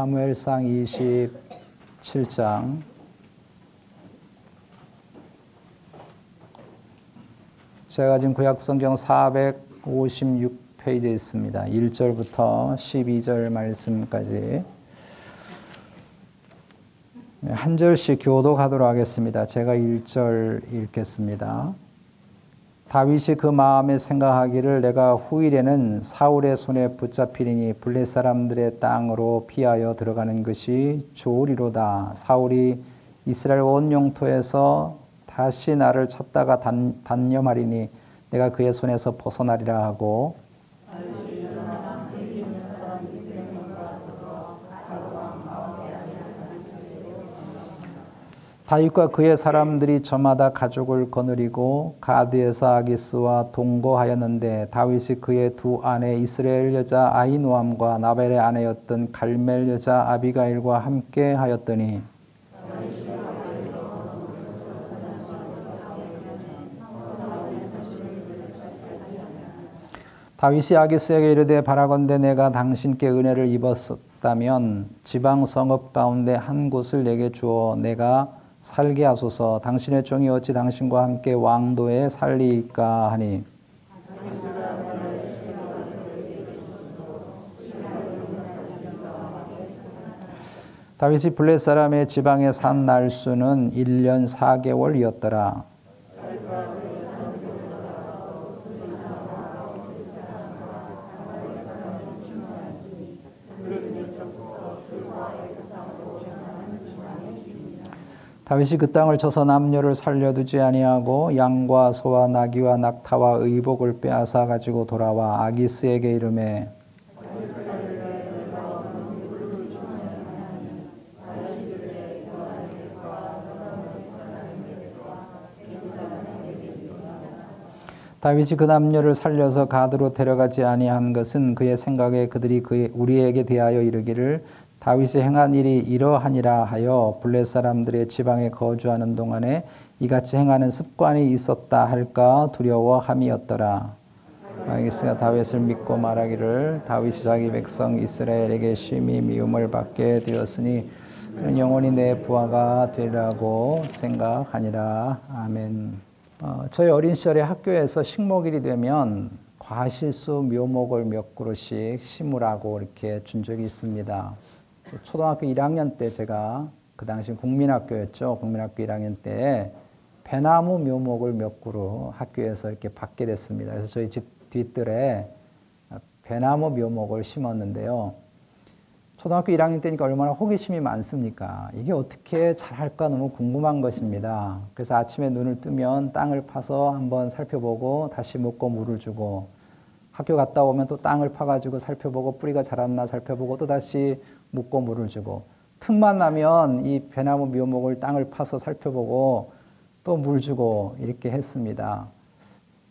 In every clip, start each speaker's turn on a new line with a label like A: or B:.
A: 사무엘상 27장 제가 지금 구약성경 456페이지에 있습니다. 1절부터 12절 말씀까지 한 절씩 교독하도록 하겠습니다. 제가 1절 읽겠습니다. 다윗이 그 마음에 생각하기를 내가 후일에는 사울의 손에 붙잡히리니 블레 사람들의 땅으로 피하여 들어가는 것이 좋으리로다. 사울이 이스라엘 온 영토에서 다시 나를 찾다가 단, 단념하리니 내가 그의 손에서 벗어나리라 하고 다윗과 그의 사람들이 저마다 가족을 거느리고 가드에서 아기스와 동거하였는데 다윗이 그의 두 아내 이스라엘 여자 아이노암과 나벨의 아내였던 갈멜 여자 아비가일과 함께 하였더니 다윗이 아기스에게 이르되 바라건대 내가 당신께 은혜를 입었다면 지방 성읍 가운데 한 곳을 내게 주어 내가 살게 하소서 당신의 종이 어찌 당신과 함께 왕도에 살리까 하니 다윗이 블레 사람의 지방에 산 날수는 1년 4개월이었더라. 다윗이 그 땅을 쳐서 남녀를 살려두지 아니하고 양과 소와 나귀와 낙타와 의복을 빼앗아 가지고 돌아와 아기스에게 이름에 다윗이 그 남녀를 살려서 가드로 데려가지 아니한 것은 그의 생각에 그들이 그 우리에게 대하여 이르기를 다윗이 행한 일이 이러하니라 하여 블레 사람들의 지방에 거주하는 동안에 이같이 행하는 습관이 있었다 할까 두려워함이었더라. 아기스가 다윗을 믿고 말하기를 다윗이 자기 백성 이스라엘에게 심히 미움을 받게 되었으니 영원히 내 부하가 되리라고 생각하니라. 아멘. 어, 저희 어린 시절에 학교에서 식목일이 되면 과실수 묘목을 몇 그루씩 심으라고 이렇게 준 적이 있습니다. 초등학교 1학년 때 제가 그 당시 국민학교였죠. 국민학교 1학년 때 배나무 묘목을 몇 그루 학교에서 이렇게 받게 됐습니다. 그래서 저희 집 뒷뜰에 배나무 묘목을 심었는데요. 초등학교 1학년 때니까 얼마나 호기심이 많습니까? 이게 어떻게 잘할까 너무 궁금한 것입니다. 그래서 아침에 눈을 뜨면 땅을 파서 한번 살펴보고 다시 묻고 물을 주고 학교 갔다 오면 또 땅을 파가지고 살펴보고 뿌리가 자랐나 살펴보고 또 다시 묻고 물을 주고 틈만 나면 이 배나무 묘목을 땅을 파서 살펴보고 또 물 주고 이렇게 했습니다.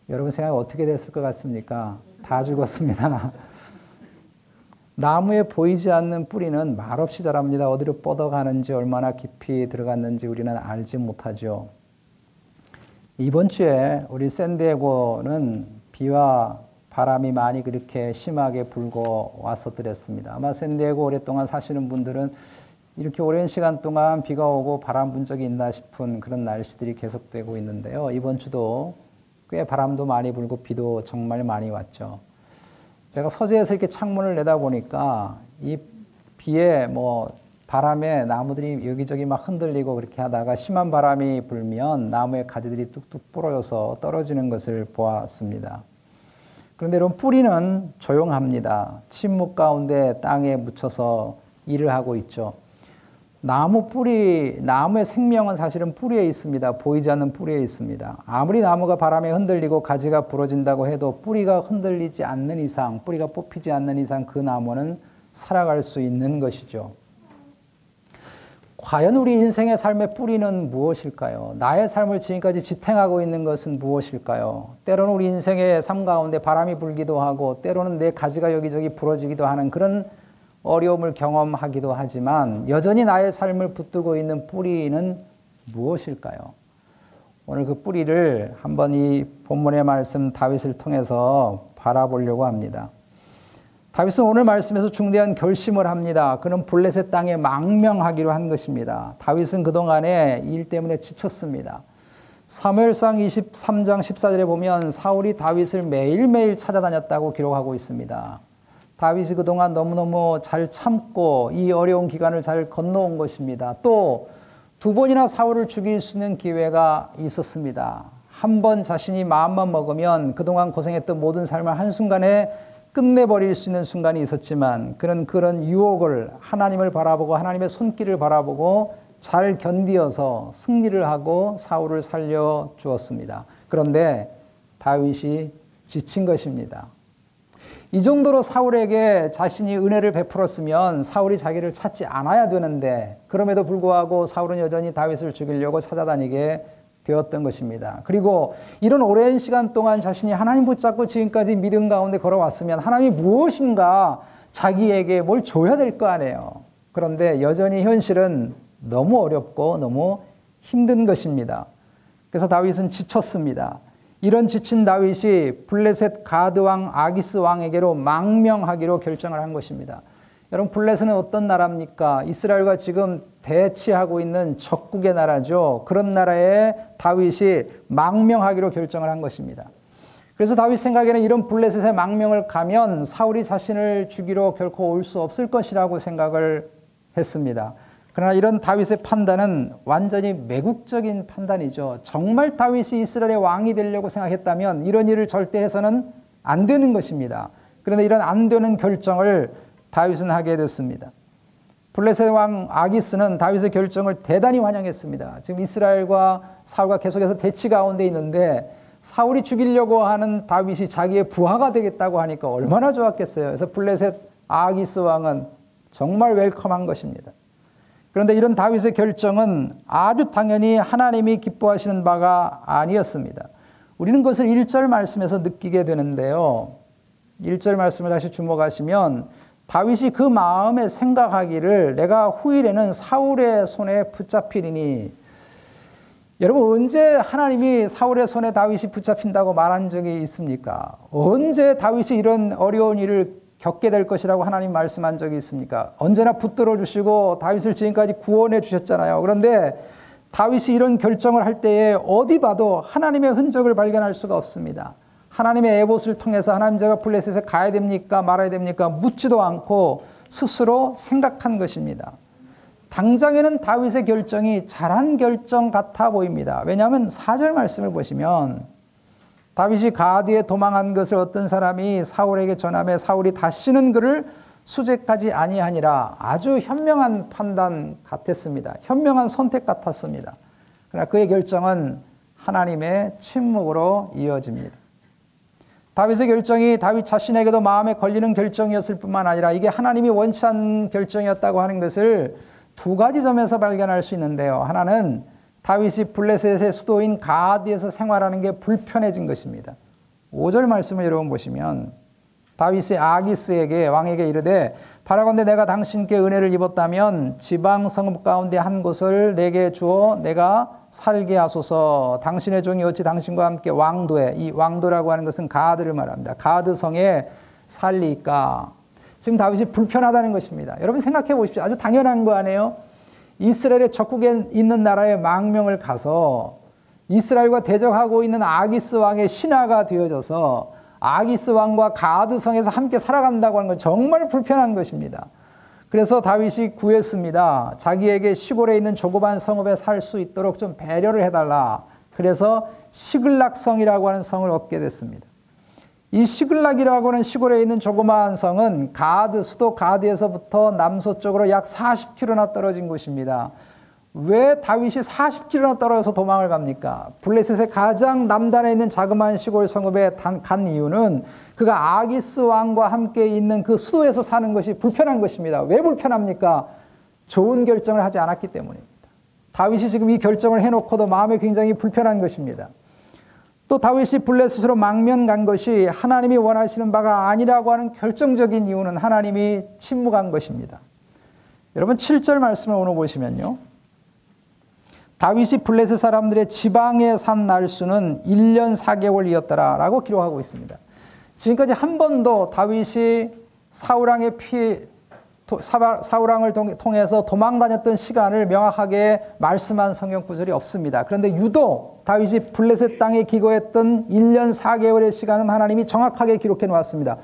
A: 여러분 생각이 어떻게 됐을 것 같습니까? 다 죽었습니다. 나무에 보이지 않는 뿌리는 말없이 자랍니다. 어디로 뻗어가는지 얼마나 깊이 들어갔는지 우리는 알지 못하죠. 이번 주에 우리 샌디에고는 비와 바람이 많이 그렇게 심하게 불고 왔었더랬습니다. 아마 샌디에고 오랫동안 사시는 분들은 이렇게 오랜 시간 동안 비가 오고 바람 분 적이 있나 싶은 그런 날씨들이 계속되고 있는데요. 이번 주도 꽤 바람도 많이 불고 비도 정말 많이 왔죠. 제가 서재에서 이렇게 창문을 내다보니까 이 비에 뭐 바람에 나무들이 여기저기 막 흔들리고 그렇게 하다가 심한 바람이 불면 나무의 가지들이 뚝뚝 부러져서 떨어지는 것을 보았습니다. 그런데 이런 뿌리는 조용합니다. 침묵 가운데 땅에 묻혀서 일을 하고 있죠. 나무 뿌리, 나무의 생명은 사실은 뿌리에 있습니다. 보이지 않는 뿌리에 있습니다. 아무리 나무가 바람에 흔들리고 가지가 부러진다고 해도 뿌리가 흔들리지 않는 이상, 뿌리가 뽑히지 않는 이상 그 나무는 살아갈 수 있는 것이죠. 과연 우리 인생의 삶의 뿌리는 무엇일까요? 나의 삶을 지금까지 지탱하고 있는 것은 무엇일까요? 때로는 우리 인생의 삶 가운데 바람이 불기도 하고, 때로는 내 가지가 여기저기 부러지기도 하는 그런 어려움을 경험하기도 하지만, 여전히 나의 삶을 붙들고 있는 뿌리는 무엇일까요? 오늘 그 뿌리를 한번 이 본문의 말씀 다윗을 통해서 바라보려고 합니다. 다윗은 오늘 말씀에서 중대한 결심을 합니다. 그는 블레셋 땅에 망명하기로 한 것입니다. 다윗은 그동안에 일 때문에 지쳤습니다. 사무엘상 23장 14절에 보면 사울이 다윗을 매일매일 찾아다녔다고 기록하고 있습니다. 다윗이 그동안 너무너무 잘 참고 이 어려운 기간을 잘 건너온 것입니다. 또 두 번이나 사울을 죽일 수 있는 기회가 있었습니다. 한 번 자신이 마음만 먹으면 그동안 고생했던 모든 삶을 한순간에 끝내버릴 수 있는 순간이 있었지만 그는 그런 유혹을 하나님을 바라보고 하나님의 손길을 바라보고 잘 견디어서 승리를 하고 사울을 살려 주었습니다. 그런데 다윗이 지친 것입니다. 이 정도로 사울에게 자신이 은혜를 베풀었으면 사울이 자기를 찾지 않아야 되는데 그럼에도 불구하고 사울은 여전히 다윗을 죽이려고 찾아다니게 되었던 것입니다. 그리고 이런 오랜 시간 동안 자신이 하나님 붙잡고 지금까지 믿음 가운데 걸어왔으면 하나님이 무엇인가 자기에게 뭘 줘야 될 거 아니에요. 그런데 여전히 현실은 너무 어렵고 너무 힘든 것입니다. 그래서 다윗은 지쳤습니다. 이런 지친 다윗이 블레셋 가드 왕 아기스 왕에게로 망명하기로 결정을 한 것입니다. 여러분 블레셋은 어떤 나라입니까? 이스라엘과 지금 대치하고 있는 적국의 나라죠. 그런 나라에 다윗이 망명하기로 결정을 한 것입니다. 그래서 다윗 생각에는 이런 블레셋의 망명을 가면 사울이 자신을 죽이러 결코 올 수 없을 것이라고 생각을 했습니다. 그러나 이런 다윗의 판단은 완전히 매국적인 판단이죠. 정말 다윗이 이스라엘의 왕이 되려고 생각했다면 이런 일을 절대 해서는 안 되는 것입니다. 그런데 이런 안 되는 결정을 다윗은 하게 됐습니다. 블레셋 왕 아기스는 다윗의 결정을 대단히 환영했습니다. 지금 이스라엘과 사울과 계속해서 대치 가운데 있는데 사울이 죽이려고 하는 다윗이 자기의 부하가 되겠다고 하니까 얼마나 좋았겠어요. 그래서 블레셋 아기스 왕은 정말 웰컴한 것입니다. 그런데 이런 다윗의 결정은 아주 당연히 하나님이 기뻐하시는 바가 아니었습니다. 우리는 그것을 1절 말씀에서 느끼게 되는데요. 1절 말씀을 다시 주목하시면 다윗이 그 마음에 생각하기를 내가 후일에는 사울의 손에 붙잡히리니 여러분 언제 하나님이 사울의 손에 다윗이 붙잡힌다고 말한 적이 있습니까? 언제 다윗이 이런 어려운 일을 겪게 될 것이라고 하나님 말씀한 적이 있습니까? 언제나 붙들어 주시고 다윗을 지금까지 구원해 주셨잖아요. 그런데 다윗이 이런 결정을 할 때에 어디 봐도 하나님의 흔적을 발견할 수가 없습니다. 하나님의 에봇을 통해서 하나님 제가 블레셋에 가야 됩니까? 말아야 됩니까? 묻지도 않고 스스로 생각한 것입니다. 당장에는 다윗의 결정이 잘한 결정 같아 보입니다. 왜냐하면 4절 말씀을 보시면 다윗이 가드에 도망한 것을 어떤 사람이 사울에게 전함에 사울이 다시는 그를 수재까지 아니하니라 아주 현명한 판단 같았습니다. 현명한 선택 같았습니다. 그러나 그의 결정은 하나님의 침묵으로 이어집니다. 다윗의 결정이 다윗 자신에게도 마음에 걸리는 결정이었을 뿐만 아니라 이게 하나님이 원치 않는 결정이었다고 하는 것을 두 가지 점에서 발견할 수 있는데요. 하나는 다윗이 블레셋의 수도인 가드에서 생활하는 게 불편해진 것입니다. 5절 말씀을 여러분 보시면 다윗이 아기스에게 왕에게 이르되 바라건대 내가 당신께 은혜를 입었다면 지방 성읍 가운데 한 곳을 내게 주어 내가 살게 하소서. 당신의 종이 어찌 당신과 함께 왕도에 이 왕도라고 하는 것은 가드를 말합니다. 가드 성에 살리까. 지금 다윗이 불편하다는 것입니다. 여러분 생각해 보십시오. 아주 당연한 거 아니에요? 이스라엘의 적국에 있는 나라에 망명을 가서 이스라엘과 대적하고 있는 아기스 왕의 신하가 되어져서 아기스 왕과 가드 성에서 함께 살아간다고 하는 건 정말 불편한 것입니다. 그래서 다윗이 구했습니다. 자기에게 시골에 있는 조그만 성읍에 살 수 있도록 좀 배려를 해달라. 그래서 시글락성이라고 하는 성을 얻게 됐습니다. 이 시글락이라고 하는 시골에 있는 조그마한 성은 가드, 수도 가드에서부터 남서쪽으로 약 40km나 떨어진 곳입니다. 왜 다윗이 40km나 떨어져서 도망을 갑니까? 블레셋의 가장 남단에 있는 자그마한 시골 성읍에 간 이유는 그가 아기스 왕과 함께 있는 그 수도에서 사는 것이 불편한 것입니다. 왜 불편합니까? 좋은 결정을 하지 않았기 때문입니다. 다윗이 지금 이 결정을 해놓고도 마음에 굉장히 불편한 것입니다. 또 다윗이 블레셋으로 망면 간 것이 하나님이 원하시는 바가 아니라고 하는 결정적인 이유는 하나님이 침묵한 것입니다. 여러분 7절 말씀을 오늘 보시면요. 다윗이 블레셋 사람들의 지방에 산 날수는 1년 4개월이었더라라고 기록하고 있습니다. 지금까지 한 번도 다윗이 사우랑의 피 사우랑을 통해서 도망 다녔던 시간을 명확하게 말씀한 성경 구절이 없습니다. 그런데 유독 다윗이 블레셋 땅에 기거했던 1년 4개월의 시간은 하나님이 정확하게 기록해 놓았습니다.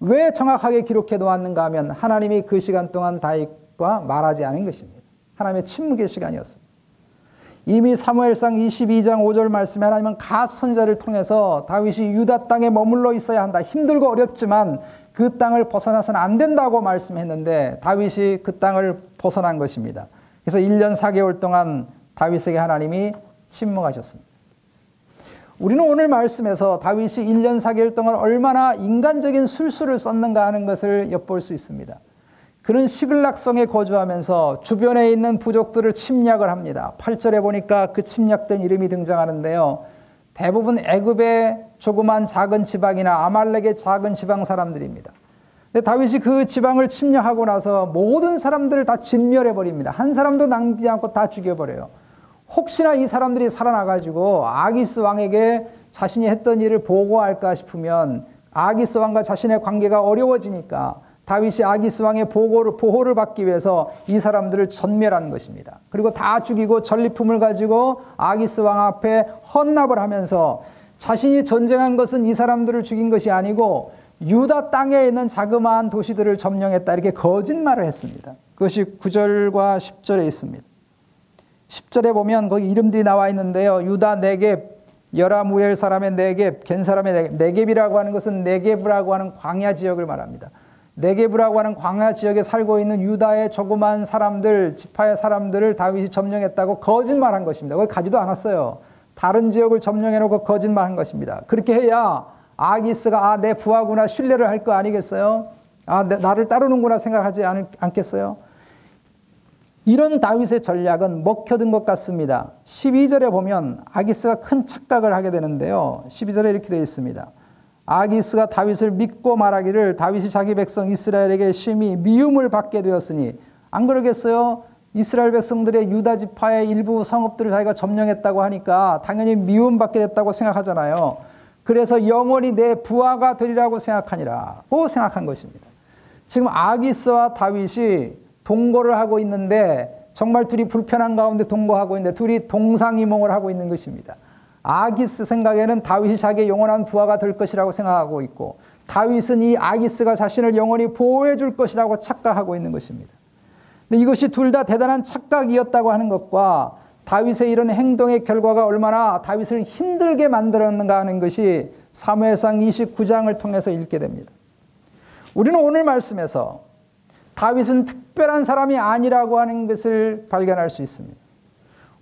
A: 왜 정확하게 기록해 놓았는가 하면 하나님이 그 시간 동안 다윗과 말하지 않은 것입니다. 하나님의 침묵의 시간이었습니다. 이미 사무엘상 22장 5절 말씀에 하나님은 갓 선자를 통해서 다윗이 유다 땅에 머물러 있어야 한다. 힘들고 어렵지만 그 땅을 벗어나서는 안 된다고 말씀했는데 다윗이 그 땅을 벗어난 것입니다. 그래서 1년 4개월 동안 다윗에게 하나님이 침묵하셨습니다. 우리는 오늘 말씀에서 다윗이 1년 4개월 동안 얼마나 인간적인 술수를 썼는가 하는 것을 엿볼 수 있습니다. 그는 시글락성에 거주하면서 주변에 있는 부족들을 침략을 합니다. 8절에 보니까 그 침략된 이름이 등장하는데요. 대부분 애굽의 조그만 작은 지방이나 아말렉의 작은 지방 사람들입니다. 근데 다윗이 그 지방을 침략하고 나서 모든 사람들을 다 진멸해 버립니다. 한 사람도 남기지 않고 다 죽여 버려요. 혹시나 이 사람들이 살아나 가지고 아기스 왕에게 자신이 했던 일을 보고할까 싶으면 아기스 왕과 자신의 관계가 어려워지니까 다윗이 아기스 왕의 보고를, 보호를 받기 위해서 이 사람들을 전멸한 것입니다. 그리고 다 죽이고 전리품을 가지고 아기스 왕 앞에 헌납을 하면서 자신이 전쟁한 것은 이 사람들을 죽인 것이 아니고 유다 땅에 있는 자그마한 도시들을 점령했다 이렇게 거짓말을 했습니다. 그것이 9절과 10절에 있습니다. 10절에 보면 거기 이름들이 나와 있는데요. 유다 네겝, 여라무엘 사람의 네겝, 겐 사람의 네겝. 네겝이라고 하는 것은 네겝이라고 하는 광야 지역을 말합니다. 네게브라고 하는 광야 지역에 살고 있는 유다의 조그만 사람들, 지파의 사람들을 다윗이 점령했다고 거짓말한 것입니다. 거기 가지도 않았어요. 다른 지역을 점령해 놓고 거짓말한 것입니다. 그렇게 해야 아기스가 아, 내 부하구나 신뢰를 할 거 아니겠어요? 아, 내, 나를 따르는구나 생각하지 않, 않겠어요? 이런 다윗의 전략은 먹혀든 것 같습니다. 12절에 보면 아기스가 큰 착각을 하게 되는데요. 12절에 이렇게 되어 있습니다. 아기스가 다윗을 믿고 말하기를 다윗이 자기 백성 이스라엘에게 심히 미움을 받게 되었으니 안 그러겠어요? 이스라엘 백성들의 유다 지파의 일부 성읍들을 자기가 점령했다고 하니까 당연히 미움받게 됐다고 생각하잖아요. 그래서 영원히 내 부하가 되리라고 생각하니라고 생각한 것입니다. 지금 아기스와 다윗이 동거를 하고 있는데 정말 둘이 불편한 가운데 동거하고 있는데 둘이 동상이몽을 하고 있는 것입니다. 아기스 생각에는 다윗이 자기의 영원한 부하가 될 것이라고 생각하고 있고 다윗은 이 아기스가 자신을 영원히 보호해 줄 것이라고 착각하고 있는 것입니다. 근데 이것이 둘 다 대단한 착각이었다고 하는 것과 다윗의 이런 행동의 결과가 얼마나 다윗을 힘들게 만들었는가 하는 것이 사무엘상 29장을 통해서 읽게 됩니다. 우리는 오늘 말씀에서 다윗은 특별한 사람이 아니라고 하는 것을 발견할 수 있습니다.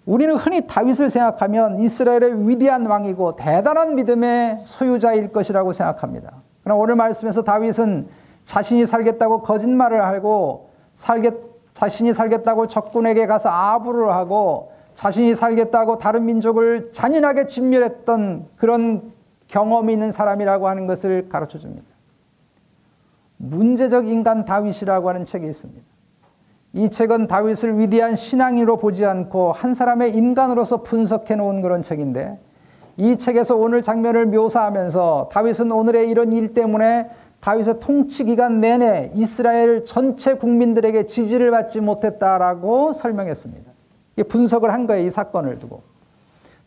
A: 우리는 흔히 다윗을 생각하면 이스라엘의 위대한 왕이고 대단한 믿음의 소유자일 것이라고 생각합니다. 그러나 오늘 말씀에서 다윗은 자신이 살겠다고 거짓말을 하고 살겠, 자신이 살겠다고 적군에게 가서 아부를 하고 자신이 살겠다고 다른 민족을 잔인하게 진멸했던 그런 경험이 있는 사람이라고 하는 것을 가르쳐 줍니다. 문제적 인간 다윗이라고 하는 책이 있습니다. 이 책은 다윗을 위대한 신앙인으로 보지 않고 한 사람의 인간으로서 분석해 놓은 그런 책인데 이 책에서 오늘 장면을 묘사하면서 다윗은 오늘의 이런 일 때문에 다윗의 통치 기간 내내 이스라엘 전체 국민들에게 지지를 받지 못했다라고 설명했습니다. 분석을 한 거예요, 이 사건을 두고.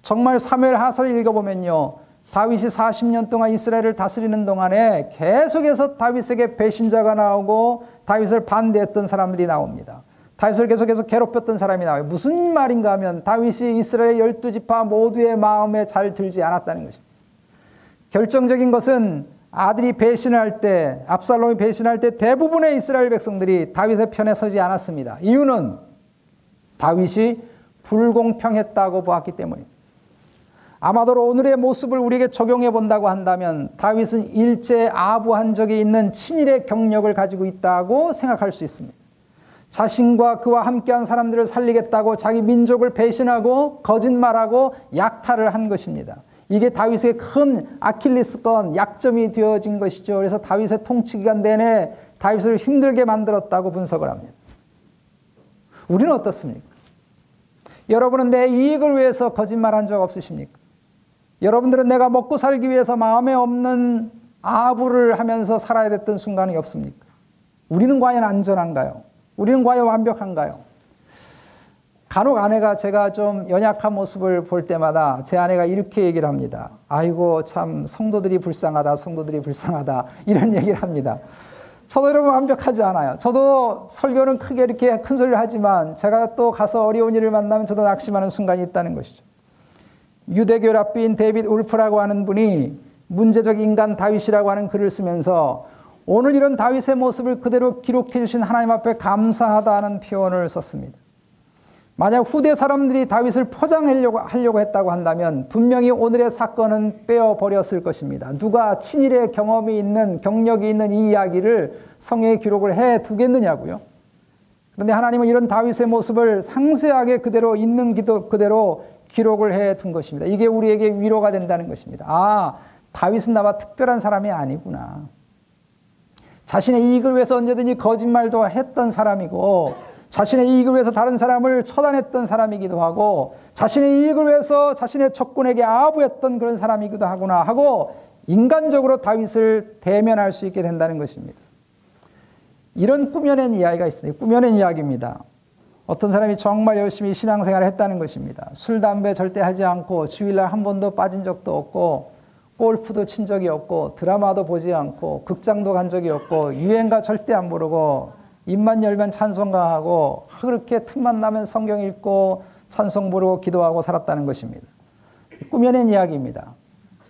A: 정말 사무엘 하서를 읽어보면요. 다윗이 40년 동안 이스라엘을 다스리는 동안에 계속해서 다윗에게 배신자가 나오고 다윗을 반대했던 사람들이 나옵니다. 다윗을 계속해서 괴롭혔던 사람이 나와요. 무슨 말인가 하면 다윗이 이스라엘 열두 지파 모두의 마음에 잘 들지 않았다는 것입니다. 결정적인 것은 아들이 배신할 때, 압살롬이 배신할 때 대부분의 이스라엘 백성들이 다윗의 편에 서지 않았습니다. 이유는 다윗이 불공평했다고 보았기 때문입니다. 아마도 오늘의 모습을 우리에게 적용해 본다고 한다면 다윗은 일제 아부한 적이 있는 친일의 경력을 가지고 있다고 생각할 수 있습니다. 자신과 그와 함께한 사람들을 살리겠다고 자기 민족을 배신하고 거짓말하고 약탈을 한 것입니다. 이게 다윗의 큰 아킬레스건 약점이 되어진 것이죠. 그래서 다윗의 통치 기간 내내 다윗을 힘들게 만들었다고 분석을 합니다. 우리는 어떻습니까? 여러분은 내 이익을 위해서 거짓말한 적 없으십니까? 여러분들은 내가 먹고 살기 위해서 마음에 없는 아부를 하면서 살아야 됐던 순간이 없습니까? 우리는 과연 안전한가요? 우리는 과연 완벽한가요? 간혹 아내가 제가 좀 연약한 모습을 볼 때마다 제 아내가 이렇게 얘기를 합니다. 아이고, 참, 성도들이 불쌍하다, 성도들이 불쌍하다. 이런 얘기를 합니다. 저도 여러분 완벽하지 않아요. 저도 설교는 크게 이렇게 큰 소리를 하지만 제가 또 가서 어려운 일을 만나면 저도 낙심하는 순간이 있다는 것이죠. 유대교 랍비인 데이빗 울프라고 하는 분이 문제적 인간 다윗이라고 하는 글을 쓰면서 오늘 이런 다윗의 모습을 그대로 기록해 주신 하나님 앞에 감사하다는 표현을 썼습니다. 만약 후대 사람들이 다윗을 포장하려고 하려고 했다고 한다면 분명히 오늘의 사건은 빼어 버렸을 것입니다. 누가 친일의 경험이 있는 경력이 있는 이 이야기를 성에 기록을 해 두겠느냐고요. 그런데 하나님은 이런 다윗의 모습을 상세하게 그대로 있는 기도 그대로 기록을 해둔 것입니다. 이게 우리에게 위로가 된다는 것입니다. 아, 다윗은 나와 특별한 사람이 아니구나. 자신의 이익을 위해서 언제든지 거짓말도 했던 사람이고 자신의 이익을 위해서 다른 사람을 처단했던 사람이기도 하고 자신의 이익을 위해서 자신의 적군에게 아부했던 그런 사람이기도 하구나 하고 인간적으로 다윗을 대면할 수 있게 된다는 것입니다. 이런 꾸며낸 이야기가 있어요. 꾸며낸 이야기입니다. 어떤 사람이 정말 열심히 신앙생활을 했다는 것입니다. 술, 담배 절대 하지 않고 주일날 한 번도 빠진 적도 없고 골프도 친 적이 없고 드라마도 보지 않고 극장도 간 적이 없고 유행가 절대 안 부르고 입만 열면 찬송가 하고 그렇게 틈만 나면 성경 읽고 찬송 부르고 기도하고 살았다는 것입니다. 꾸며낸 이야기입니다.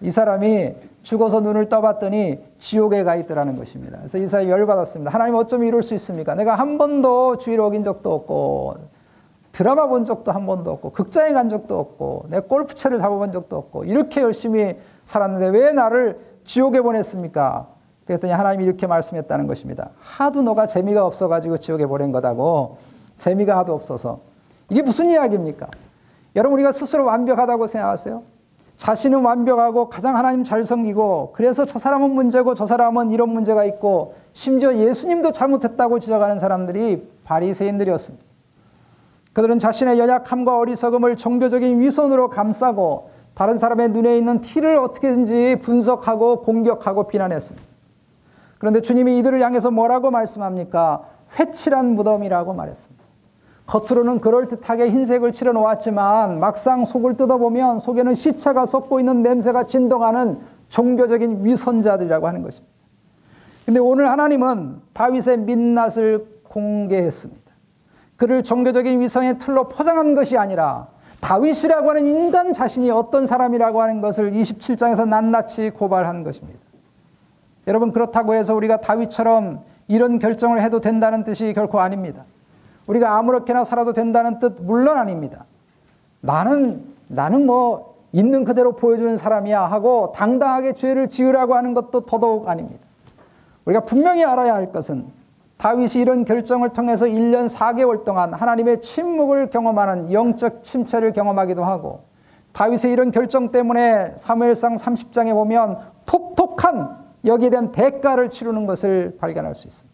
A: 이 사람이 죽어서 눈을 떠봤더니 지옥에 가 있더라는 것입니다. 그래서 이 사람이 열받았습니다. 하나님 어쩜 이럴 수 있습니까? 내가 한 번도 주일 어긴 적도 없고 드라마 본 적도 한 번도 없고 극장에 간 적도 없고 내 골프채를 잡아본 적도 없고 이렇게 열심히 살았는데 왜 나를 지옥에 보냈습니까? 그랬더니 하나님이 이렇게 말씀했다는 것입니다. 하도 너가 재미가 없어가지고 지옥에 보낸 거다고 재미가 하도 없어서 이게 무슨 이야기입니까? 여러분 우리가 스스로 완벽하다고 생각하세요? 자신은 완벽하고 가장 하나님 잘 섬기고 그래서 저 사람은 문제고 저 사람은 이런 문제가 있고 심지어 예수님도 잘못했다고 지적하는 사람들이 바리새인들이었습니다. 그들은 자신의 연약함과 어리석음을 종교적인 위선으로 감싸고 다른 사람의 눈에 있는 티를 어떻게든지 분석하고 공격하고 비난했습니다. 그런데 주님이 이들을 향해서 뭐라고 말씀합니까? 회칠한 무덤이라고 말했습니다. 겉으로는 그럴듯하게 흰색을 칠해 놓았지만 막상 속을 뜯어보면 속에는 시체가 썩고 있는 냄새가 진동하는 종교적인 위선자들이라고 하는 것입니다. 근데 오늘 하나님은 다윗의 민낯을 공개했습니다. 그를 종교적인 위선의 틀로 포장한 것이 아니라 다윗이라고 하는 인간 자신이 어떤 사람이라고 하는 것을 27장에서 낱낱이 고발한 것입니다. 여러분 그렇다고 해서 우리가 다윗처럼 이런 결정을 해도 된다는 뜻이 결코 아닙니다. 우리가 아무렇게나 살아도 된다는 뜻 물론 아닙니다. 나는 나는 뭐 있는 그대로 보여주는 사람이야 하고 당당하게 죄를 지으라고 하는 것도 더더욱 아닙니다. 우리가 분명히 알아야 할 것은 다윗이 이런 결정을 통해서 1년 4개월 동안 하나님의 침묵을 경험하는 영적 침체를 경험하기도 하고 다윗의 이런 결정 때문에 사무엘상 30장에 보면 톡톡한 여기에 대한 대가를 치르는 것을 발견할 수 있습니다.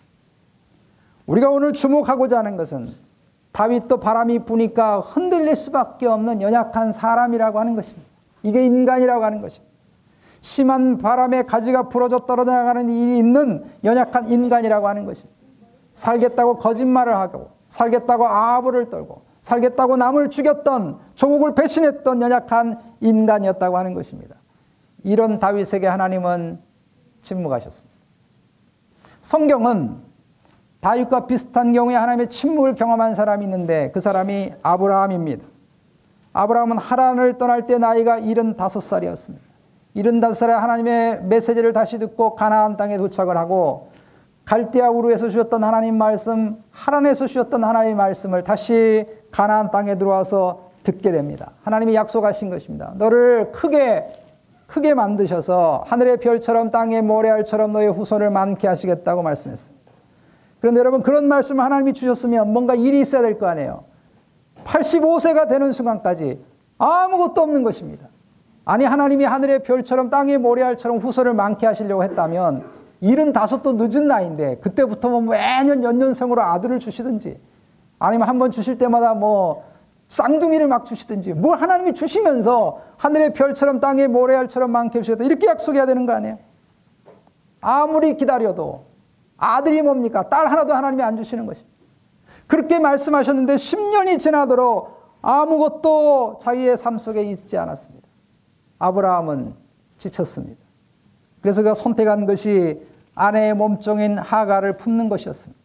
A: 우리가 오늘 주목하고자 하는 것은 다윗도 바람이 부니까 흔들릴 수밖에 없는 연약한 사람이라고 하는 것입니다. 이게 인간이라고 하는 것입니다. 심한 바람에 가지가 부러져 떨어져 나가는 일이 있는 연약한 인간이라고 하는 것입니다. 살겠다고 거짓말을 하고 살겠다고 아부를 떨고 살겠다고 남을 죽였던 조국을 배신했던 연약한 인간이었다고 하는 것입니다. 이런 다윗에게 하나님은 침묵하셨습니다. 성경은 다윗과 비슷한 경우에 하나님의 침묵을 경험한 사람이 있는데 그 사람이 아브라함입니다. 아브라함은 하란을 떠날 때 나이가 75살이었습니다. 75살에 하나님의 메시지를 다시 듣고 가나안 땅에 도착을 하고 갈대아 우르에서 주셨던 하나님 말씀, 하란에서 주셨던 하나님의 말씀을 다시 가나안 땅에 들어와서 듣게 됩니다. 하나님이 약속하신 것입니다. 너를 크게 크게 만드셔서 하늘의 별처럼 땅의 모래알처럼 너의 후손을 많게 하시겠다고 말씀했습니다. 그런데 여러분 그런 말씀을 하나님이 주셨으면 뭔가 일이 있어야 될 거 아니에요. 85세가 되는 순간까지 아무것도 없는 것입니다. 아니 하나님이 하늘의 별처럼 땅의 모래알처럼 후손을 많게 하시려고 했다면 일은 다섯도 늦은 나이인데 그때부터 뭐 매년 연년생으로 아들을 주시든지 아니면 한 번 주실 때마다 뭐 쌍둥이를 막 주시든지 뭘 하나님이 주시면서 하늘의 별처럼 땅의 모래알처럼 많게 주시다 이렇게 약속해야 되는 거 아니에요? 아무리 기다려도 아들이 뭡니까? 딸 하나도 하나님이 안 주시는 것입니다. 그렇게 말씀하셨는데 10년이 지나도록 아무것도 자기의 삶 속에 있지 않았습니다. 아브라함은 지쳤습니다. 그래서 그가 선택한 것이 아내의 몸종인 하가를 품는 것이었습니다.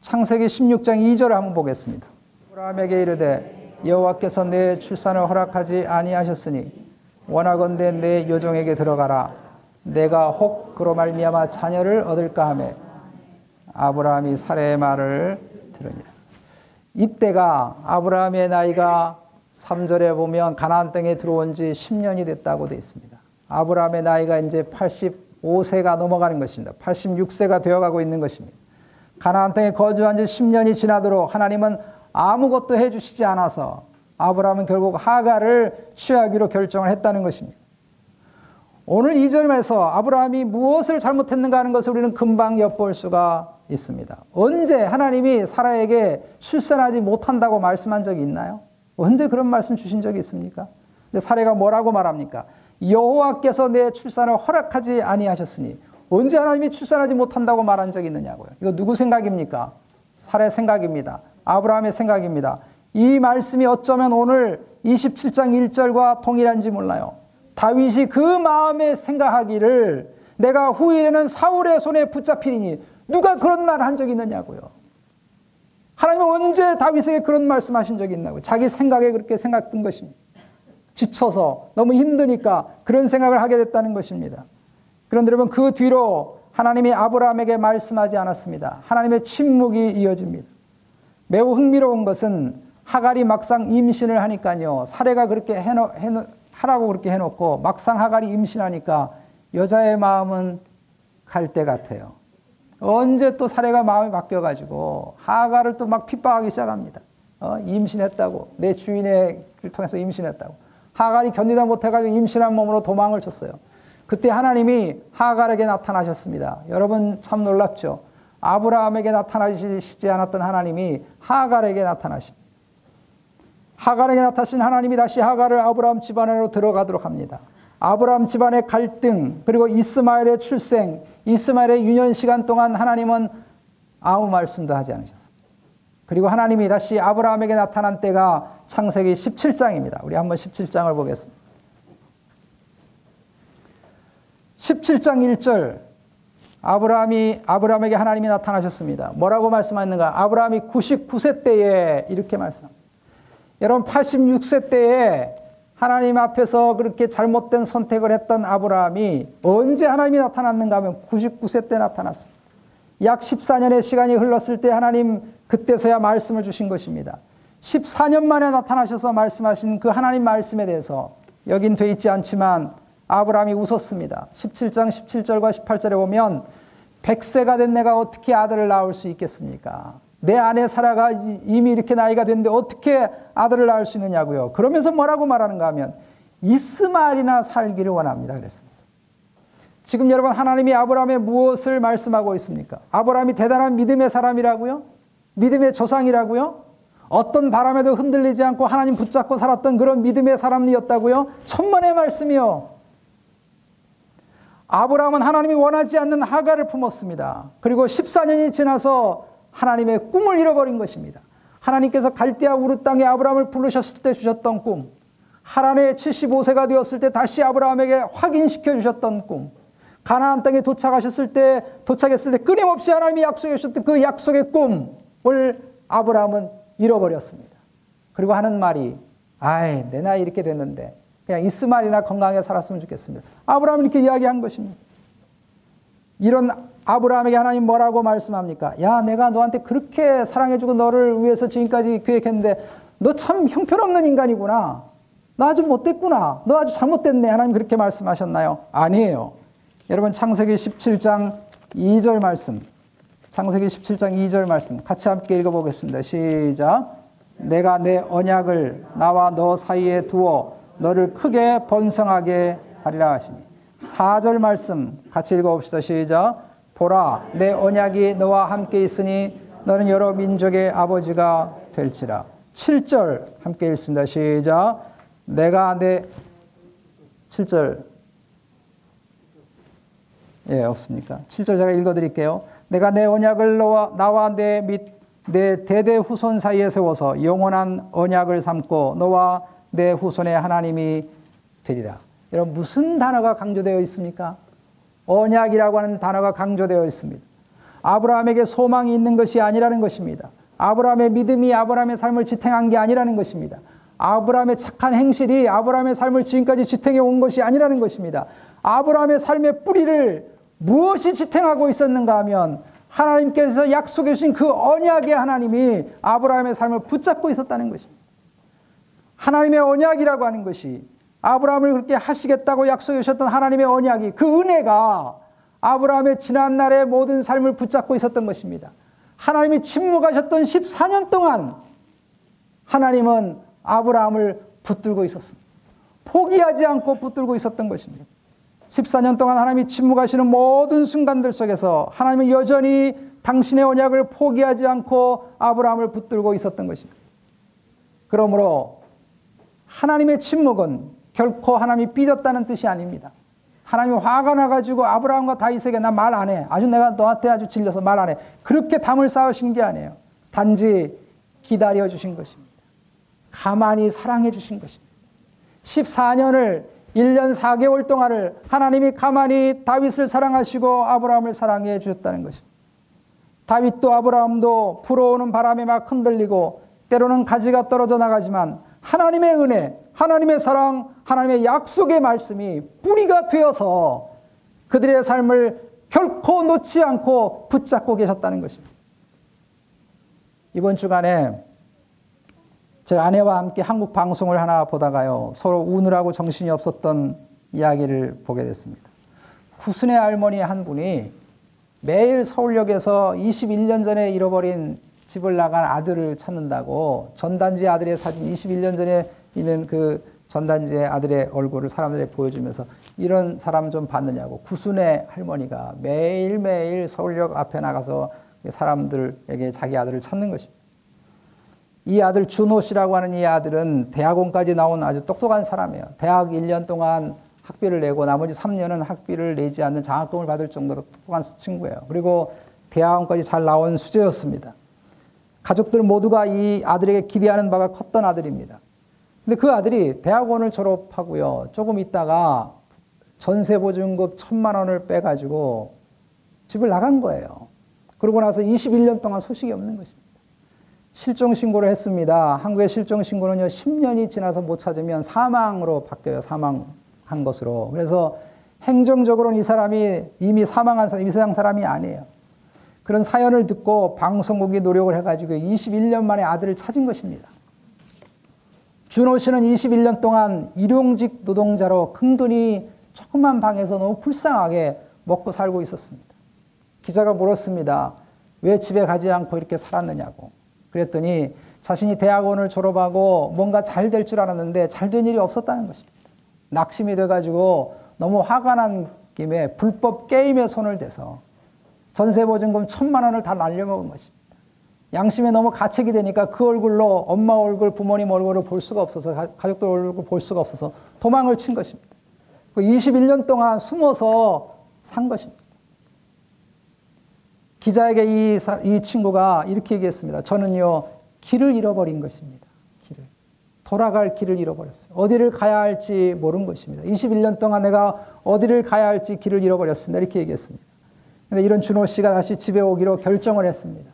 A: 창세기 16장 2절을 한번 보겠습니다. 아브라함에게 이르되 여호와께서 내 출산을 허락하지 아니하셨으니 원하건대 내 요종에게 들어가라. 내가 혹 그로 말미암아 자녀를 얻을까 하매 아브라함이 사례의 말을 들으니라. 이때가 아브라함의 나이가 3절에 보면 가나안 땅에 들어온 지 10년이 됐다고 되어 있습니다. 아브라함의 나이가 이제 85세가 넘어가는 것입니다. 86세가 되어가고 있는 것입니다. 가나안 땅에 거주한 지 10년이 지나도록 하나님은 아무것도 해 주시지 않아서 아브라함은 결국 하가를 취하기로 결정을 했다는 것입니다. 오늘 2절에서 아브라함이 무엇을 잘못했는가 하는 것을 우리는 금방 엿볼 수가 있습니다. 언제 하나님이 사라에게 출산하지 못한다고 말씀한 적이 있나요? 언제 그런 말씀 주신 적이 있습니까? 근데 사례가 뭐라고 말합니까? 여호와께서 내 출산을 허락하지 아니하셨으니 언제 하나님이 출산하지 못한다고 말한 적이 있느냐고요. 이거 누구 생각입니까? 사례 생각입니다. 아브라함의 생각입니다. 이 말씀이 어쩌면 오늘 27장 1절과 동일한지 몰라요. 다윗이 그 마음에 생각하기를 내가 후일에는 사울의 손에 붙잡히니 누가 그런 말 한 적이 있느냐고요. 하나님은 언제 다윗에게 그런 말씀하신 적이 있나고요. 자기 생각에 그렇게 생각된 것입니다. 지쳐서 너무 힘드니까 그런 생각을 하게 됐다는 것입니다. 그런데 여러분 그 뒤로 하나님이 아브라함에게 말씀하지 않았습니다. 하나님의 침묵이 이어집니다. 매우 흥미로운 것은 하갈이 막상 임신을 하니까요. 사례가 그렇게 해놓, 해놓, 하라고 그렇게 해놓고 막상 하갈이 임신하니까 여자의 마음은 갈 때 같아요. 언제 또 사례가 마음이 바뀌어가지고 하갈을 또 막 핍박하기 시작합니다. 어, 임신했다고 내 주인의 길 통해서 임신했다고 하갈이 견디다 못해가지고 임신한 몸으로 도망을 쳤어요. 그때 하나님이 하갈에게 나타나셨습니다. 여러분 참 놀랍죠. 아브라함에게 나타나시지 않았던 하나님이 하갈에게 나타나십니다. 하갈에게 나타나신 하나님이 다시 하갈을 아브라함 집안으로 들어가도록 합니다. 아브라함 집안의 갈등 그리고 이스마엘의 출생, 이스마엘의 유년 시간 동안 하나님은 아무 말씀도 하지 않으셨습니다. 그리고 하나님이 다시 아브라함에게 나타난 때가 창세기 17장입니다. 우리 한번 17장을 보겠습니다. 17장 1절 아브라함이 아브라함에게 하나님이 나타나셨습니다. 뭐라고 말씀하셨는가? 아브라함이 99세 때에 이렇게 말씀. 여러분 86세 때에 하나님 앞에서 그렇게 잘못된 선택을 했던 아브라함이 언제 하나님이 나타났는가 하면 99세 때 나타났습니다. 약 14년의 시간이 흘렀을 때 하나님 그때서야 말씀을 주신 것입니다. 14년 만에 나타나셔서 말씀하신 그 하나님 말씀에 대해서 여긴 돼 있지 않지만 아브라함이 웃었습니다. 17장 17절과 18절에 보면 100세가 된 내가 어떻게 아들을 낳을 수 있겠습니까? 내 아내 사라가 이미 이렇게 나이가 됐는데 어떻게 아들을 낳을 수 있느냐고요. 그러면서 뭐라고 말하는가 하면 이스마엘이나 살기를 원합니다. 그랬습니다. 지금 여러분 하나님이 아브라함에 무엇을 말씀하고 있습니까? 아브라함이 대단한 믿음의 사람이라고요? 믿음의 조상이라고요? 어떤 바람에도 흔들리지 않고 하나님 붙잡고 살았던 그런 믿음의 사람이었다고요? 천만의 말씀이요. 아브라함은 하나님이 원하지 않는 하가를 품었습니다. 그리고 14년이 지나서 하나님의 꿈을 잃어버린 것입니다. 하나님께서 갈대아 우르 땅에 아브라함을 부르셨을 때 주셨던 꿈, 하란에 75세가 되었을 때 다시 아브라함에게 확인시켜 주셨던 꿈, 가나안 땅에 도착하셨을 때 도착했을 때 끊임없이 하나님이 약속해 주셨던 그 약속의 꿈을 아브라함은 잃어버렸습니다. 그리고 하는 말이 아이 내 나이 이렇게 됐는데 그냥 이스마엘이나 건강하게 살았으면 좋겠습니다. 아브라함은 이렇게 이야기한 것입니다. 이런 아브라함에게 하나님 뭐라고 말씀합니까? 야, 내가 너한테 그렇게 사랑해주고 너를 위해서 지금까지 계획했는데 너 참 형편없는 인간이구나. 너 아주 못됐구나. 너 아주 잘못됐네. 하나님 그렇게 말씀하셨나요? 아니에요. 여러분 창세기 17장 2절 말씀. 창세기 17장 2절 말씀 같이 함께 읽어보겠습니다. 시작. 내가 내 언약을 나와 너 사이에 두어 너를 크게 번성하게 하리라 하시니. 4절 말씀 같이 읽어봅시다. 시작. 보라, 내 언약이 너와 함께 있으니 너는 여러 민족의 아버지가 될지라. 7절 함께 읽습니다. 시작. 내가 내 7절 예, 없습니까? 7절 제가 읽어 드릴게요. 내가 내 언약을 너와, 나와 내및내 대대 후손 사이에 세워서 영원한 언약을 삼고 너와 내 후손의 하나님이 되리라. 여러분 무슨 단어가 강조되어 있습니까? 언약이라고 하는 단어가 강조되어 있습니다. 아브라함에게 소망이 있는 것이 아니라는 것입니다. 아브라함의 믿음이 아브라함의 삶을 지탱한 게 아니라는 것입니다. 아브라함의 착한 행실이 아브라함의 삶을 지금까지 지탱해 온 것이 아니라는 것입니다. 아브라함의 삶의 뿌리를 무엇이 지탱하고 있었는가 하면 하나님께서 약속해 주신 그 언약의 하나님이 아브라함의 삶을 붙잡고 있었다는 것입니다. 하나님의 언약이라고 하는 것이 아브라함을 그렇게 하시겠다고 약속해 주셨던 하나님의 언약이 그 은혜가 아브라함의 지난날의 모든 삶을 붙잡고 있었던 것입니다. 하나님이 침묵하셨던 14년 동안 하나님은 아브라함을 붙들고 있었습니다. 포기하지 않고 붙들고 있었던 것입니다. 14년 동안 하나님이 침묵하시는 모든 순간들 속에서 하나님은 여전히 당신의 언약을 포기하지 않고 아브라함을 붙들고 있었던 것입니다. 그러므로 하나님의 침묵은 결코 하나님이 삐졌다는 뜻이 아닙니다. 하나님이 화가 나가지고 아브라함과 다윗에게 나 말 안 해. 아주 내가 너한테 아주 질려서 말 안 해. 그렇게 담을 쌓으신 게 아니에요. 단지 기다려 주신 것입니다. 가만히 사랑해 주신 것입니다. 14년을 1년 4개월 동안을 하나님이 가만히 다윗을 사랑하시고 아브라함을 사랑해 주셨다는 것입니다. 다윗도 아브라함도 불어오는 바람에 막 흔들리고 때로는 가지가 떨어져 나가지만 하나님의 은혜, 하나님의 사랑, 하나님의 약속의 말씀이 뿌리가 되어서 그들의 삶을 결코 놓지 않고 붙잡고 계셨다는 것입니다. 이번 주간에 제 아내와 함께 한국 방송을 하나 보다가요. 서로 우느라고 정신이 없었던 이야기를 보게 됐습니다. 후순의 할머니 한 분이 매일 서울역에서 21년 전에 잃어버린 집을 나간 아들을 찾는다고 전단지 아들의 사진 21년 전에 있는 그 전단지의 아들의 얼굴을 사람들에게 보여주면서 이런 사람 좀 봤느냐고 구순의 할머니가 매일매일 서울역 앞에 나가서 사람들에게 자기 아들을 찾는 것입니다. 이 아들 준호 씨라고 하는 이 아들은 대학원까지 나온 아주 똑똑한 사람이에요. 대학 1년 동안 학비를 내고 나머지 3년은 학비를 내지 않는 장학금을 받을 정도로 똑똑한 친구예요. 그리고 대학원까지 잘 나온 수재였습니다. 가족들 모두가 이 아들에게 기대하는 바가 컸던 아들입니다. 근데 그 아들이 대학원을 졸업하고요. 조금 있다가 전세 보증금 천만 원을 빼가지고 집을 나간 거예요. 그러고 나서 21년 동안 소식이 없는 것입니다. 실종 신고를 했습니다. 한국의 실종 신고는요, 10년이 지나서 못 찾으면 사망으로 바뀌어요. 사망한 것으로. 그래서 행정적으로는 이 사람이 이미 사망한 사람, 이 세상 사람이 아니에요. 그런 사연을 듣고 방송국이 노력을 해가지고 21년 만에 아들을 찾은 것입니다. 준호 씨는 21년 동안 일용직 노동자로 근근히 조그만 방에서 너무 불쌍하게 먹고 살고 있었습니다. 기자가 물었습니다. 왜 집에 가지 않고 이렇게 살았느냐고. 그랬더니 자신이 대학원을 졸업하고 뭔가 잘 될 줄 알았는데 잘 된 일이 없었다는 것입니다. 낙심이 돼가지고 너무 화가 난 김에 불법 게임에 손을 대서 전세보증금 천만 원을 다 날려먹은 것입니다. 양심에 너무 가책이 되니까 그 얼굴로 엄마 얼굴, 부모님 얼굴을 볼 수가 없어서 가족들 얼굴 볼 수가 없어서 도망을 친 것입니다. 21년 그 동안 숨어서 산 것입니다. 기자에게 이, 이 친구가 이렇게 얘기했습니다. 저는요, 길을 잃어버린 것입니다. 길을. 돌아갈 길을 잃어버렸어요. 어디를 가야 할지 모른 것입니다. 21년 동안 내가 어디를 가야 할지 길을 잃어버렸습니다. 이렇게 얘기했습니다. 근데 이런 준호 씨가 다시 집에 오기로 결정을 했습니다.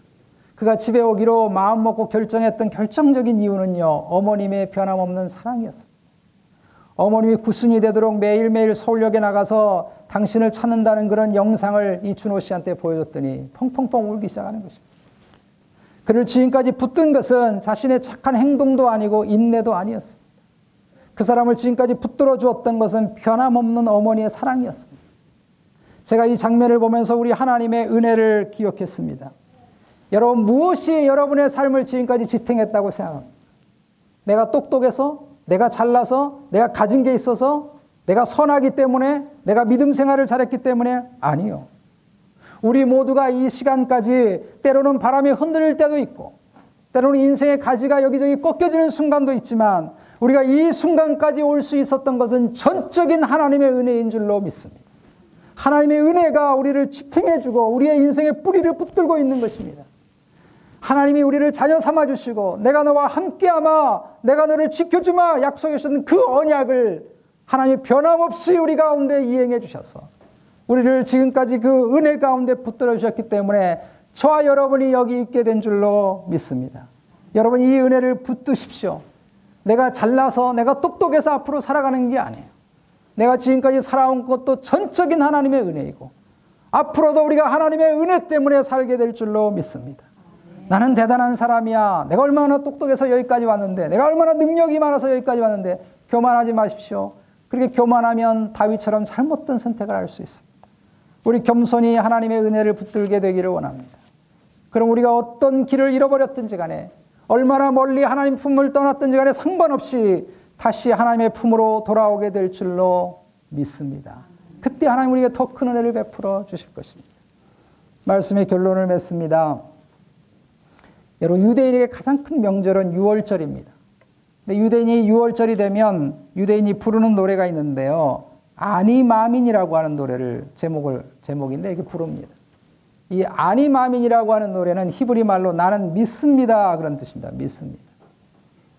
A: 그가 집에 오기로 마음 먹고 결정했던 결정적인 이유는요, 어머님의 변함없는 사랑이었습니다. 어머님이 구순이 되도록 매일매일 서울역에 나가서 당신을 찾는다는 그런 영상을 이 준호 씨한테 보여줬더니 펑펑펑 울기 시작하는 것입니다. 그를 지금까지 붙든 것은 자신의 착한 행동도 아니고 인내도 아니었습니다. 그 사람을 지금까지 붙들어 주었던 것은 변함없는 어머니의 사랑이었습니다. 제가 이 장면을 보면서 우리 하나님의 은혜를 기억했습니다. 여러분, 무엇이 여러분의 삶을 지금까지 지탱했다고 생각합니다? 내가 똑똑해서 내가 잘나서 내가 가진 게 있어서 내가 선하기 때문에 내가 믿음 생활을 잘했기 때문에 아니요. 우리 모두가 이 시간까지 때로는 바람이 흔들릴 때도 있고 때로는 인생의 가지가 여기저기 꺾여지는 순간도 있지만 우리가 이 순간까지 올 수 있었던 것은 전적인 하나님의 은혜인 줄로 믿습니다.
B: 하나님의 은혜가 우리를 지탱해주고 우리의 인생의 뿌리를 붙들고 있는 것입니다. 하나님이 우리를 자녀 삼아 주시고 내가 너와 함께하마 내가 너를 지켜주마 약속해 주신 그 언약을 하나님 변함없이 우리 가운데 이행해 주셔서 우리를 지금까지 그 은혜 가운데 붙들어 주셨기 때문에 저와 여러분이 여기 있게 된 줄로 믿습니다. 여러분 이 은혜를 붙드십시오. 내가 잘나서 내가 똑똑해서 앞으로 살아가는 게 아니에요. 내가 지금까지 살아온 것도 전적인 하나님의 은혜이고 앞으로도 우리가 하나님의 은혜 때문에 살게 될 줄로 믿습니다. 나는 대단한 사람이야. 내가 얼마나 똑똑해서 여기까지 왔는데, 내가 얼마나 능력이 많아서 여기까지 왔는데, 교만하지 마십시오. 그렇게 교만하면 다윗처럼 잘못된 선택을 할 수 있습니다. 우리 겸손히 하나님의 은혜를 붙들게 되기를 원합니다. 그럼 우리가 어떤 길을 잃어버렸든지 간에, 얼마나 멀리 하나님 품을 떠났든지 간에 상관없이 다시 하나님의 품으로 돌아오게 될 줄로 믿습니다. 그때 하나님 우리에게 더 큰 은혜를 베풀어 주실 것입니다. 말씀의 결론을 맺습니다. 여러분 유대인에게 가장 큰 명절은 유월절입니다. 유대인이 유월절이 되면 유대인이 부르는 노래가 있는데요. 아니마민이라고 하는 노래를 제목을 제목인데 이렇게 부릅니다. 이 아니마민이라고 하는 노래는 히브리 말로 나는 믿습니다 그런 뜻입니다. 믿습니다.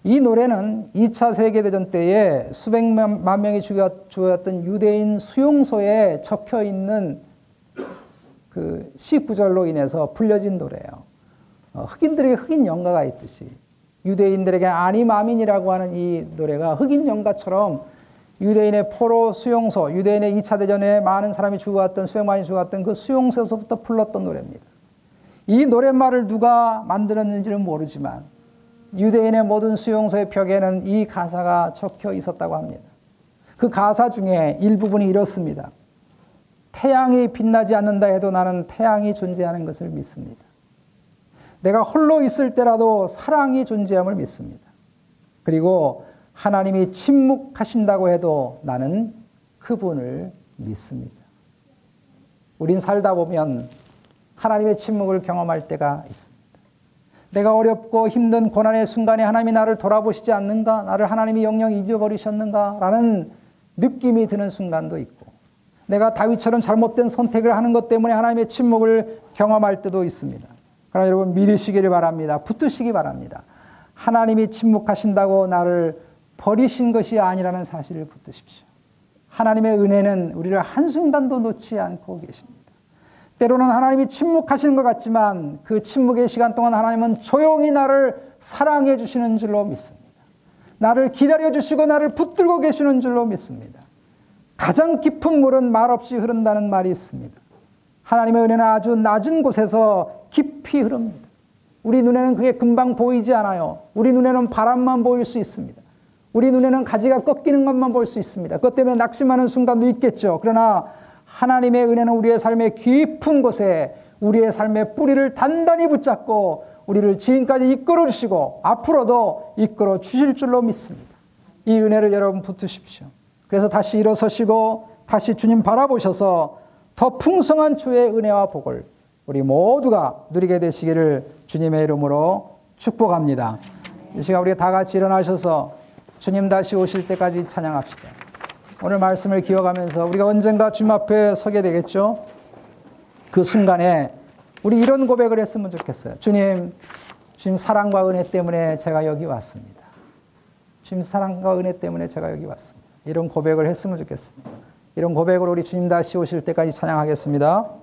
B: 이 노래는 2차 세계대전 때에 수백만 명이 죽었던 유대인 수용소에 적혀 있는 그 시구절로 인해서 불려진 노래예요. 어, 흑인들에게 흑인 연가가 있듯이 유대인들에게 아니마민이라고 하는 이 노래가 흑인 연가처럼 유대인의 포로 수용소, 유대인의 2차 대전에 많은 사람이 죽어갔던 수백만이 죽어갔던 그 수용소에서부터 불렀던 노래입니다. 이 노랫말을 누가 만들었는지는 모르지만 유대인의 모든 수용소의 벽에는 이 가사가 적혀 있었다고 합니다. 그 가사 중에 일부분이 이렇습니다. 태양이 빛나지 않는다 해도 나는 태양이 존재하는 것을 믿습니다. 내가 홀로 있을 때라도 사랑이 존재함을 믿습니다. 그리고 하나님이 침묵하신다고 해도 나는 그분을 믿습니다. 우린 살다 보면 하나님의 침묵을 경험할 때가 있습니다. 내가 어렵고 힘든 고난의 순간에 하나님이 나를 돌아보시지 않는가? 나를 하나님이 영영 잊어버리셨는가? 라는 느낌이 드는 순간도 있고, 내가 다윗처럼 잘못된 선택을 하는 것 때문에 하나님의 침묵을 경험할 때도 있습니다. 그러나 여러분 믿으시기를 바랍니다. 붙드시기 바랍니다. 하나님이 침묵하신다고 나를 버리신 것이 아니라는 사실을 붙드십시오. 하나님의 은혜는 우리를 한순간도 놓지 않고 계십니다. 때로는 하나님이 침묵하시는 것 같지만 그 침묵의 시간 동안 하나님은 조용히 나를 사랑해 주시는 줄로 믿습니다. 나를 기다려 주시고 나를 붙들고 계시는 줄로 믿습니다. 가장 깊은 물은 말없이 흐른다는 말이 있습니다. 하나님의 은혜는 아주 낮은 곳에서 깊이 흐릅니다. 우리 눈에는 그게 금방 보이지 않아요. 우리 눈에는 바람만 보일 수 있습니다. 우리 눈에는 가지가 꺾이는 것만 볼 수 있습니다. 그것 때문에 낙심하는 순간도 있겠죠. 그러나 하나님의 은혜는 우리의 삶의 깊은 곳에 우리의 삶의 뿌리를 단단히 붙잡고 우리를 지금까지 이끌어 주시고 앞으로도 이끌어 주실 줄로 믿습니다. 이 은혜를 여러분 붙으십시오. 그래서 다시 일어서시고 다시 주님 바라보셔서 더 풍성한 주의 은혜와 복을 우리 모두가 누리게 되시기를 주님의 이름으로 축복합니다. 이 시간 우리 다 같이 일어나셔서 주님 다시 오실 때까지 찬양합시다. 오늘 말씀을 기억하면서 우리가 언젠가 주님 앞에 서게 되겠죠? 그 순간에 우리 이런 고백을 했으면 좋겠어요. 주님, 주님 사랑과 은혜 때문에 제가 여기 왔습니다. 주님 사랑과 은혜 때문에 제가 여기 왔습니다. 이런 고백을 했으면 좋겠습니다. 이런 고백으로 우리 주님 다시 오실 때까지 찬양하겠습니다.